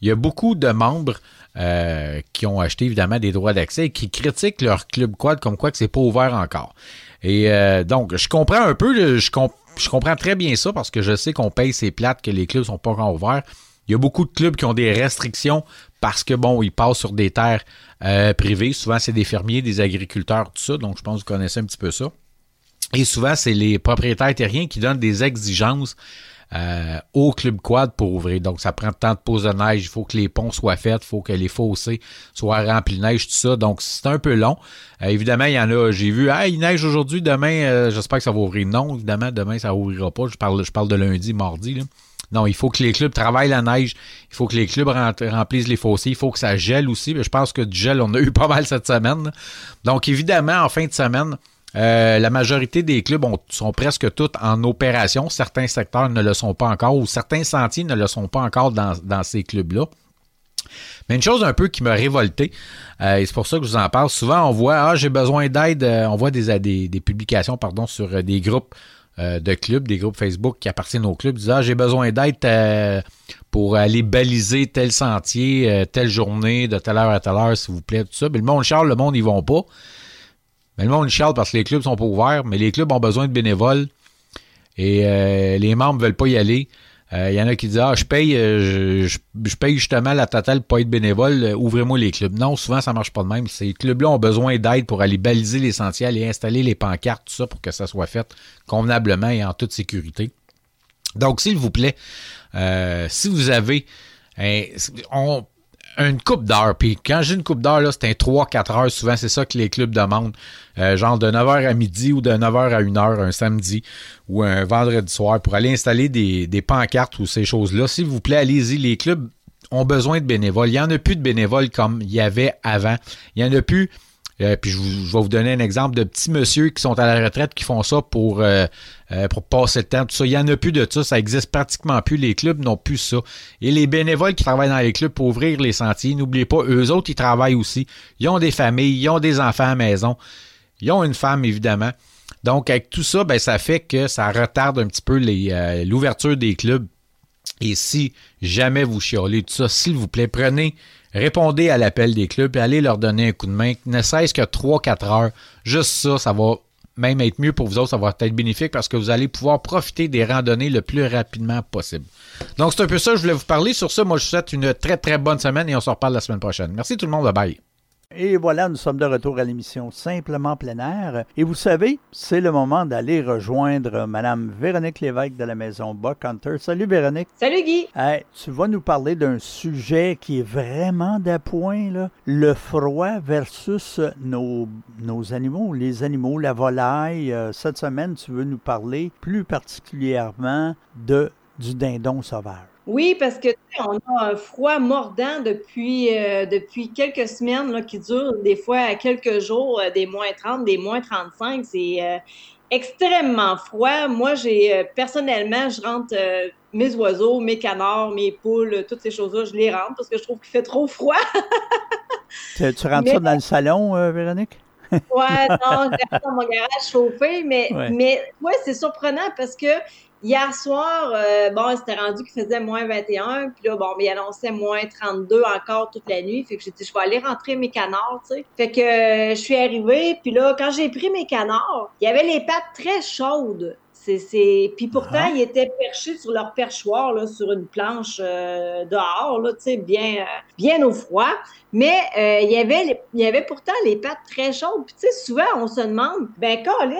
il y a beaucoup de membres euh, qui ont acheté évidemment des droits d'accès et qui critiquent leur club quad comme quoi que c'est pas ouvert encore. Et euh, donc, je comprends un peu, je, comprends très bien ça parce que je sais qu'on paye ces plates que les clubs sont pas encore ouverts. Il y a beaucoup de clubs qui ont des restrictions parce que bon, ils passent sur des terres euh, privées. Souvent, c'est des fermiers, des agriculteurs, tout ça. Donc, je pense que vous connaissez un petit peu ça. Et souvent, c'est les propriétaires terriens qui donnent des exigences euh, au club quad pour ouvrir. Donc, ça prend tant de pause de neige, il faut que les ponts soient faits, il faut que les fossés soient remplis de neige, tout ça. Donc, c'est un peu long. Euh, évidemment, il y en a, j'ai vu, ah, il neige aujourd'hui, demain, euh, j'espère que ça va ouvrir. Non, évidemment, demain, ça ouvrira pas. Je parle, je parle de lundi, mardi. Non, il faut que les clubs travaillent la neige. Il faut que les clubs remplissent les fossés. Il faut que ça gèle aussi. Je pense que du gel, on a eu pas mal cette semaine. Donc, évidemment, en fin de semaine, euh, la majorité des clubs sont presque tous en opération. Certains secteurs ne le sont pas encore ou certains sentiers ne le sont pas encore dans, ces clubs-là. Mais une chose un peu qui m'a révolté, euh, et c'est pour ça que je vous en parle, souvent on voit, ah, j'ai besoin d'aide, euh, on voit des, publications pardon, sur des groupes de clubs, des groupes Facebook qui appartiennent aux clubs, disant, ah, j'ai besoin d'aide pour aller baliser tel sentier, telle journée, de telle heure à telle heure, s'il vous plaît, tout ça. Mais le monde Charles, le monde, ils vont pas. Mais le monde chiale parce que les clubs sont pas ouverts, mais les clubs ont besoin de bénévoles et euh, les membres veulent pas y aller. Il euh, y en a qui disent Ah, je paye, euh, je, paye justement la totale pour pas être bénévole, ouvrez-moi les clubs. Non, souvent ça marche pas de même. Ces clubs-là ont besoin d'aide pour aller baliser les sentiers, aller installer les pancartes, tout ça pour que ça soit fait convenablement et en toute sécurité. Donc, s'il vous plaît, si vous avez on, une coupe d'heure. Puis quand j'ai une coupe d'heure, là, c'est un 3-4 heures. Souvent, c'est ça que les clubs demandent. Euh, genre de 9h à midi ou de 9h à 1h un samedi ou un vendredi soir pour aller installer des, des pancartes ou ces choses-là. S'il vous plaît, allez-y. Les clubs ont besoin de bénévoles. Il n'y en a plus de bénévoles comme il y avait avant. Il n'y en a plus euh, puis je, vais vous donner un exemple de petits monsieur qui sont à la retraite qui font ça pour, euh, euh, pour passer le temps, tout ça. Il n'y en a plus de ça, ça existe pratiquement plus. Les clubs n'ont plus ça. Et les bénévoles qui travaillent dans les clubs pour ouvrir les sentiers, n'oubliez pas, eux autres, ils travaillent aussi. Ils ont des familles, ils ont des enfants à la maison. Ils ont une femme, évidemment. Donc, avec tout ça, ben, ça fait que ça retarde un petit peu l'ouverture des clubs. Et si jamais vous chiolez tout ça, s'il vous plaît, prenez Répondez à l'appel des clubs et allez leur donner un coup de main, ne cesse que 3-4 heures. Juste ça, ça va même être mieux pour vous autres, ça va être bénéfique parce que vous allez pouvoir profiter des randonnées le plus rapidement possible. Donc, c'est un peu ça je voulais vous parler. Sur ça, moi, je vous souhaite une très, très bonne semaine et on se reparle la semaine prochaine. Merci tout le monde. Bye bye. Et voilà, nous sommes de retour à l'émission Simplement plein air. Et vous savez, c'est le moment d'aller rejoindre Madame Véronique Lévesque de la maison Buck Hunter. Salut Véronique. Salut Guy. tu vas nous parler d'un sujet qui est vraiment d'appoint, là. le froid versus nos, nos animaux, les animaux, la volaille. Euh, cette semaine, tu veux nous parler plus particulièrement de, du dindon sauvage. Oui, parce que on a un froid mordant depuis, euh, depuis quelques semaines là, qui dure des fois à quelques jours, euh, des moins 30, des moins 35. C'est euh, extrêmement froid. Moi, j'ai personnellement, je rentre mes oiseaux, mes canards, mes poules, toutes ces choses-là, je les rentre parce que je trouve qu'il fait trop froid. tu, rentres ça dans le salon, Véronique? ouais, non, je dans mon garage chauffé, mais, mais ouais, c'est surprenant parce que hier soir, euh, bon, c'était rendu qu'il faisait moins 21, puis là, bon, il annonçait moins 32 encore toute la nuit. Fait que j'ai dit, je vais aller rentrer mes canards, tu sais. Fait que euh, je suis arrivée, puis là, quand j'ai pris mes canards, il y avait les pattes très chaudes. C'est. Puis pourtant, Ah. ils étaient perchés sur leur perchoir, là, sur une planche euh, dehors, là, bien, euh, bien au froid. Mais euh, il, y avait les- il y avait pourtant les pattes très chaudes. Puis, souvent, on se demande, ben, Colin,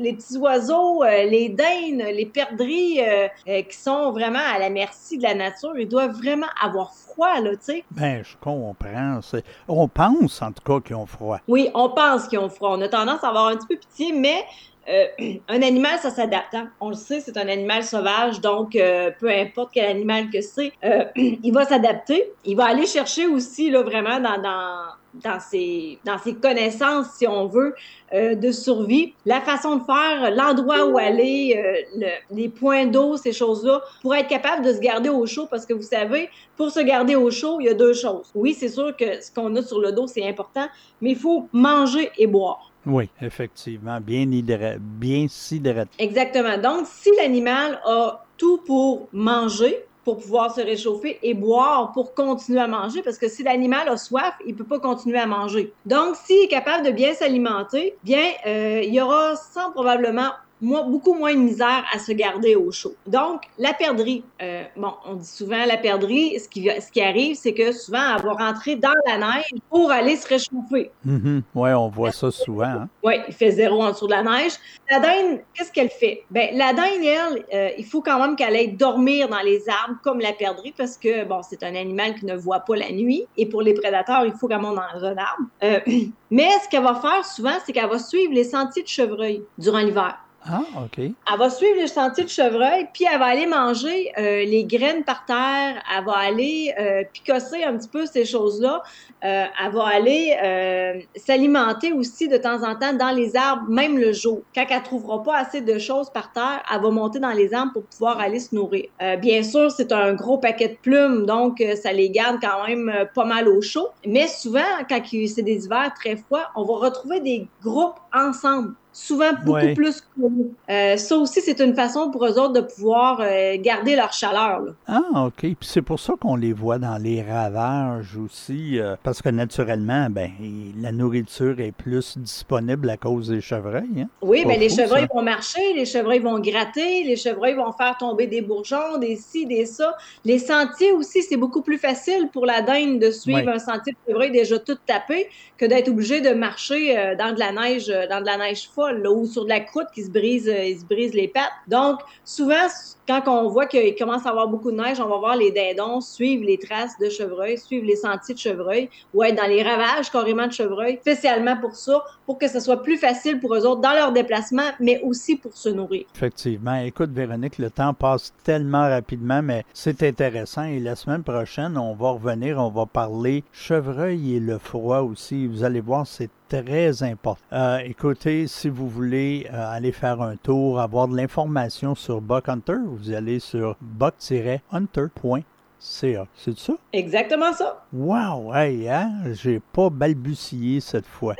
les petits oiseaux, les daims, les perdrix qui sont vraiment à la merci de la nature, ils doivent vraiment avoir froid, là, tu sais. Ben, je comprends. C'est- On pense, en tout cas, qu'ils ont froid. Oui, on pense qu'ils ont froid. On a tendance à avoir un petit peu pitié, mais euh, un animal, ça s'adapte. hein. On le sait, c'est un animal sauvage, donc euh, peu importe quel animal que c'est, euh, il va s'adapter. Il va aller chercher aussi, là, vraiment, dans, dans, dans, ses, dans ses connaissances, si on veut, euh, de survie, la façon de faire, l'endroit où aller, euh, le- les points d'eau, ces choses-là, pour être capable de se garder au chaud, parce que vous savez, pour se garder au chaud, il y a deux choses. Oui, c'est sûr que ce qu'on a sur le dos, c'est important, mais il faut manger et boire. Oui, effectivement. Bien, hydra- bien s'hydrater. Exactement. Donc, si l'animal a tout pour manger, pour pouvoir se réchauffer et boire pour continuer à manger, parce que si l'animal a soif, il peut pas continuer à manger. Donc, s'il est capable de bien s'alimenter, bien, euh, il y aura sans probablement beaucoup moins de misère à se garder au chaud. Donc, la perdrix, euh, bon, on dit souvent la perdrix, ce qui, ce qui arrive, c'est que souvent, elle va rentrer dans la neige pour aller se réchauffer. Mhm. Oui, on voit ça souvent. hein. Oui, il fait zéro en dessous de la neige. La dinde, qu'est-ce qu'elle fait? Ben, la dinde, elle, euh, il faut quand même qu'elle aille dormir dans les arbres comme la perdrix parce que, bon, c'est un animal qui ne voit pas la nuit et pour les prédateurs, il faut qu'elle monte dans un arbre. Euh, mais ce qu'elle va faire souvent, c'est qu'elle va suivre les sentiers de chevreuil durant l'hiver. Ah. Elle va suivre les sentiers de chevreuil, puis elle va aller manger euh, les graines par terre. Elle va aller euh, picosser un petit peu ces choses-là. Euh, elle va aller euh, s'alimenter aussi de temps en temps dans les arbres, même le jour. Quand elle trouvera pas assez de choses par terre, elle va monter dans les arbres pour pouvoir aller se nourrir. Bien sûr, c'est un gros paquet de plumes, donc ça les garde quand même pas mal au chaud. Mais souvent, quand c'est des hivers très froids, on va retrouver des groupes ensemble souvent beaucoup Ouais. plus que nous. Euh, ça aussi, c'est une façon pour eux autres de pouvoir euh, garder leur chaleur. là. Ah, OK. Puis c'est pour ça qu'on les voit dans les ravages aussi, euh, parce que naturellement, ben, la nourriture est plus disponible à cause des chevreuils. Hein? Oui, Pas ben les chevreuils ça. vont marcher, les chevreuils vont gratter, les chevreuils vont faire tomber des bourgeons, des ci, des ça. Les sentiers aussi, c'est beaucoup plus facile pour la dinde de suivre Ouais. un sentier de chevreuil déjà tout tapé que d'être obligé de marcher dans de la neige, dans de la neige folle, là, ou sur de la croûte qui se brise, euh, il se brise les pattes. Donc, souvent, quand on voit qu'il commence à avoir beaucoup de neige, on va voir les dindons suivre les traces de chevreuil, suivre les sentiers de chevreuil, ou être dans les ravages carrément de chevreuil, spécialement pour ça, pour que ce soit plus facile pour eux autres dans leur déplacement, mais aussi pour se nourrir. Effectivement. Écoute, Véronique, le temps passe tellement rapidement, mais c'est intéressant. Et la semaine prochaine, on va revenir, on va parler chevreuil et le froid aussi. Vous allez voir, c'est très important. Euh, écoutez, si vous voulez euh, aller faire un tour, avoir de l'information sur Buck Hunter, vous allez sur buck-hunter.ca. C'est ça? Exactement ça. Wow, hey, hein? J'ai pas balbutié cette fois.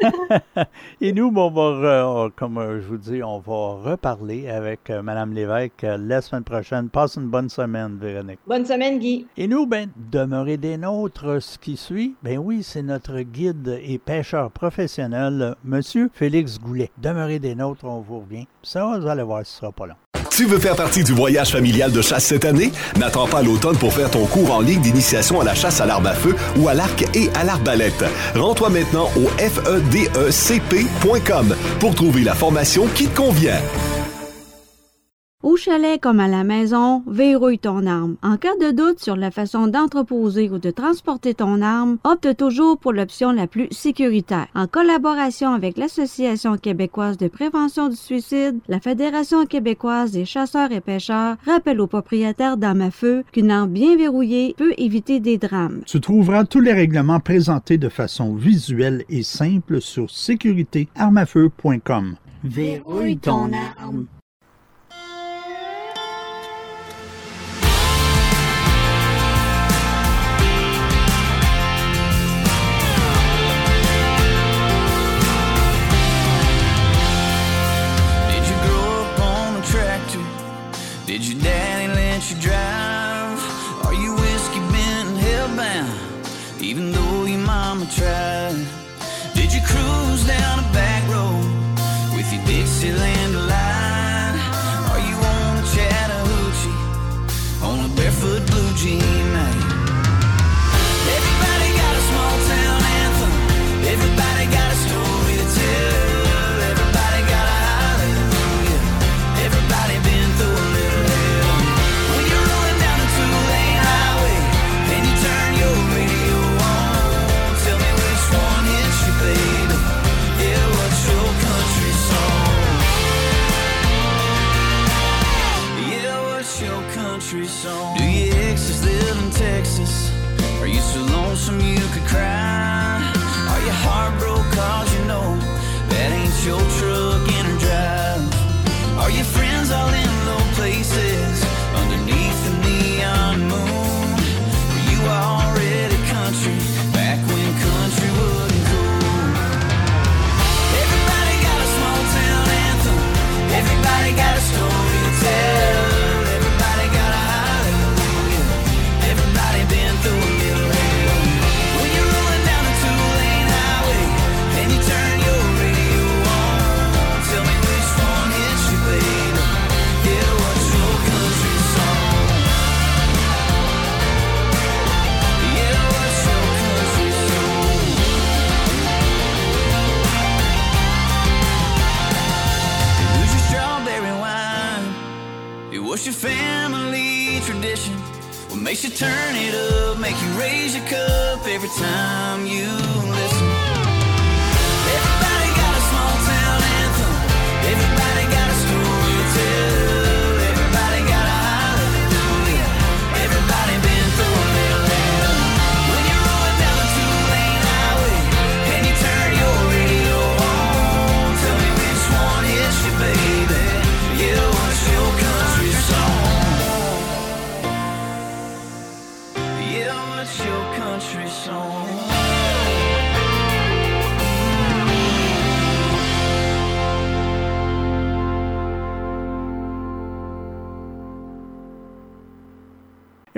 Et nous, bon, on va, comme euh, je vous dis, on va reparler avec euh, Mme Lévesque euh, la semaine prochaine. Passe une bonne semaine, Véronique. Bonne semaine, Guy. Et nous, ben, demeurez des nôtres. Ce qui suit, ben oui, c'est notre guide et pêcheur professionnel, Monsieur Félix Goulet. Demeurez des nôtres, on vous revient. Ça, vous allez voir, ce sera pas long. Tu veux faire partie du voyage familial de chasse cette année? N'attends pas l'automne pour faire ton cours en ligne d'initiation à la chasse à l'arme à feu ou à l'arc et à l'arbalète. Rends-toi maintenant au fedecp.com pour trouver la formation qui te convient. Au chalet comme à la maison, verrouille ton arme. En cas de doute sur la façon d'entreposer ou de transporter ton arme, opte toujours pour l'option la plus sécuritaire. En collaboration avec l'Association québécoise de prévention du suicide, la Fédération québécoise des chasseurs et pêcheurs rappelle aux propriétaires d'armes à feu qu'une arme bien verrouillée peut éviter des drames. Tu trouveras tous les règlements présentés de façon visuelle et simple sur sécuritéarmafeu.com. Verrouille ton arme. Dixieland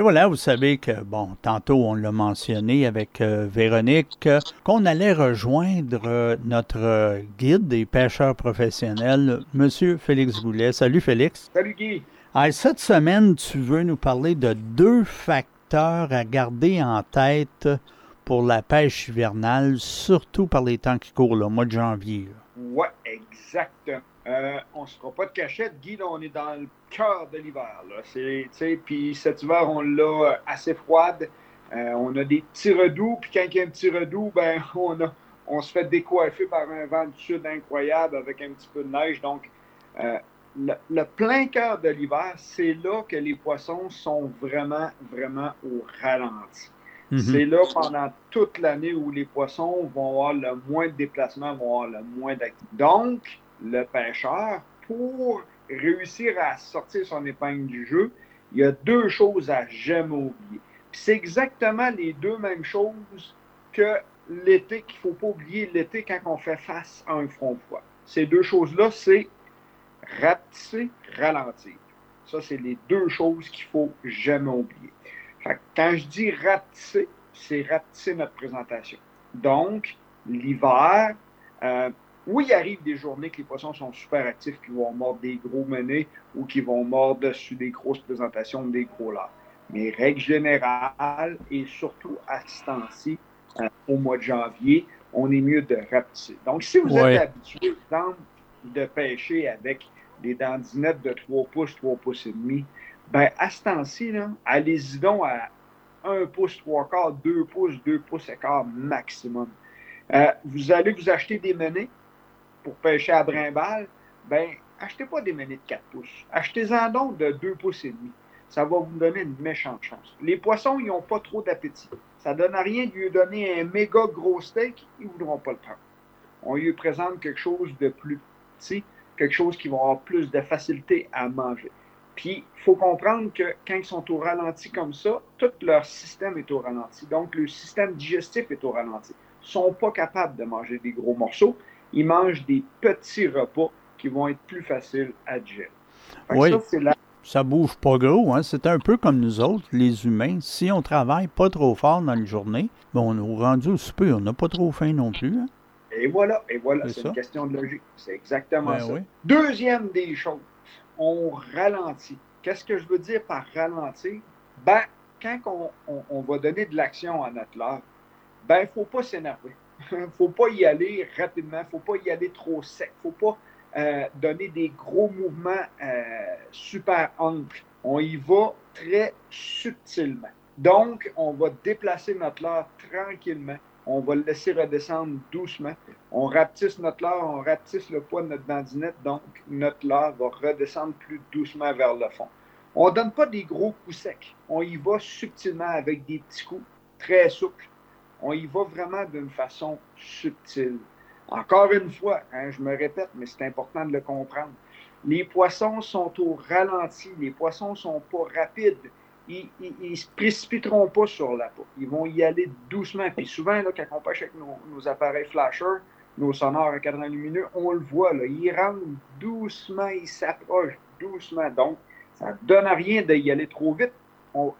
voilà, vous savez que, bon, tantôt on l'a mentionné avec euh, Véronique, euh, qu'on allait rejoindre euh, notre euh, guide des pêcheurs professionnels, Monsieur Félix Goulet. Salut Félix. Salut Guy. Cette semaine, tu veux nous parler de deux facteurs à garder en tête pour la pêche hivernale, surtout par les temps qui courent, le mois de janvier. Ouais, exactement. Euh, on ne se fera pas de cachette, Guy, là, on est dans le cœur de l'hiver. là. C'est, tu sais, Puis cet hiver, on l'a euh, assez froide. Euh, on a des petits redoux, puis quand il y a un petit redoux, ben, on, a, on se fait décoiffer par un vent du sud incroyable avec un petit peu de neige. Donc, euh, le, le plein cœur de l'hiver, c'est là que les poissons sont vraiment, vraiment au ralenti. Mhm. C'est là pendant toute l'année où les poissons vont avoir le moins de déplacements, vont avoir le moins d'activité. Donc, le pêcheur, pour réussir à sortir son épingle du jeu, il y a deux choses à jamais oublier. C'est exactement les deux mêmes choses que l'été, qu'il ne faut pas oublier l'été quand on fait face à un front froid. Ces deux choses-là, c'est rapetisser, ralentir. Ça, c'est les deux choses qu'il faut jamais oublier. Fait que quand je dis rapetisser, c'est rapetisser notre présentation. Donc, l'hiver, euh, oui, il arrive des journées que les poissons sont super actifs, qui vont mordre des gros menés ou qui vont mordre dessus des grosses présentations, des gros lards. Mais règle générale, et surtout à ce temps-ci, euh, au mois de janvier, on est mieux de rapetisser. Donc, si vous Ouais. êtes habitué, exemple, de pêcher avec des dandinettes de 3 pouces, 3 pouces et demi, ben, à ce temps-ci, là, allez-y donc à 1 pouce, 3 quarts, 2 pouces, 2 pouces et quart maximum. Euh, vous allez vous acheter des menés pour pêcher à brimballe, ben, achetez pas des menés de 4 pouces. Achetez-en donc de 2 pouces et demi. Ça va vous donner une méchante chance. Les poissons, ils n'ont pas trop d'appétit. Ça ne donne à rien de lui donner un méga gros steak, ils ne voudront pas le prendre. On lui présente quelque chose de plus petit, quelque chose qui va avoir plus de facilité à manger. Puis, il faut comprendre que quand ils sont au ralenti comme ça, tout leur système est au ralenti. Donc, le système digestif est au ralenti. Ils ne sont pas capables de manger des gros morceaux. Ils mangent des petits repas qui vont être plus faciles à digérer. Oui. ça, c'est la ça bouge pas gros. Hein? C'est un peu comme nous autres, les humains. Si on travaille pas trop fort dans la journée, bon, on est rendu au souper, on n'a pas trop faim non plus. Hein? Et voilà, et voilà, c'est une question de logique. C'est exactement ben ça. Deuxième des choses, on ralentit. Qu'est-ce que je veux dire par ralentir? Ben, quand on, va donner de l'action à notre lard, ben, il ne faut pas s'énerver. Faut pas y aller rapidement, faut pas y aller trop sec, faut pas euh, donner des gros mouvements euh, super amples. On y va très subtilement. Donc, on va déplacer notre leurre tranquillement. On va le laisser redescendre doucement. On rapetisse notre leurre, on rapetisse le poids de notre bandinette, donc notre leurre va redescendre plus doucement vers le fond. On ne donne pas des gros coups secs. On y va subtilement avec des petits coups très souples. On y va vraiment d'une façon subtile. Encore une fois, hein, je me répète, mais c'est important de le comprendre. Les poissons sont au ralenti. Les poissons ne sont pas rapides. Ils ne se précipiteront pas sur la peau. Ils vont y aller doucement. Puis souvent, là, quand on pêche avec nos, appareils flasher, nos sonores à cadran lumineux, on le voit. Ils rentrent doucement, ils s'approchent doucement. Donc, ça ne donne à rien d'y aller trop vite. On,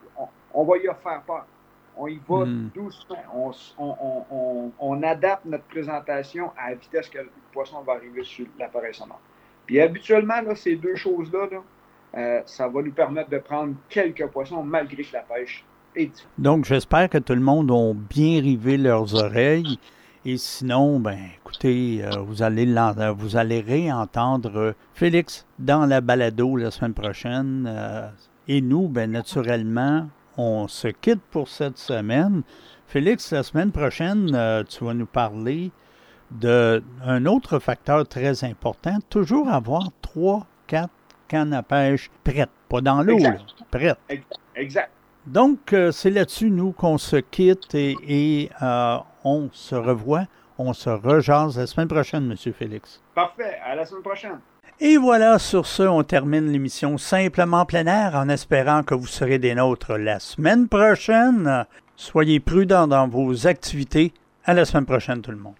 va y faire peur. On y va hmm. doucement. On, adapte notre présentation à la vitesse que le poisson va arriver sur l'appareil sonore. Puis habituellement, là, ces deux choses-là, euh, ça va nous permettre de prendre quelques poissons malgré que la pêche est difficile. Donc, j'espère que tout le monde a bien rivé leurs oreilles. Et sinon, ben, écoutez, euh, vous, allez vous allez réentendre Félix dans la balado la semaine prochaine. Euh, et nous, ben, naturellement, on se quitte pour cette semaine. Félix, la semaine prochaine, euh, tu vas nous parler d'un autre facteur très important, toujours avoir trois, quatre cannes à pêche prêtes, pas dans l'eau, prêtes. Exact. Donc, euh, c'est là-dessus, nous, qu'on se quitte et, euh, on se revoit, on se rejase la semaine prochaine, M. Félix. Parfait. À la semaine prochaine. Et voilà, sur ce, on termine l'émission Simplement plein air en espérant que vous serez des nôtres la semaine prochaine. Soyez prudents dans vos activités. À la semaine prochaine, tout le monde.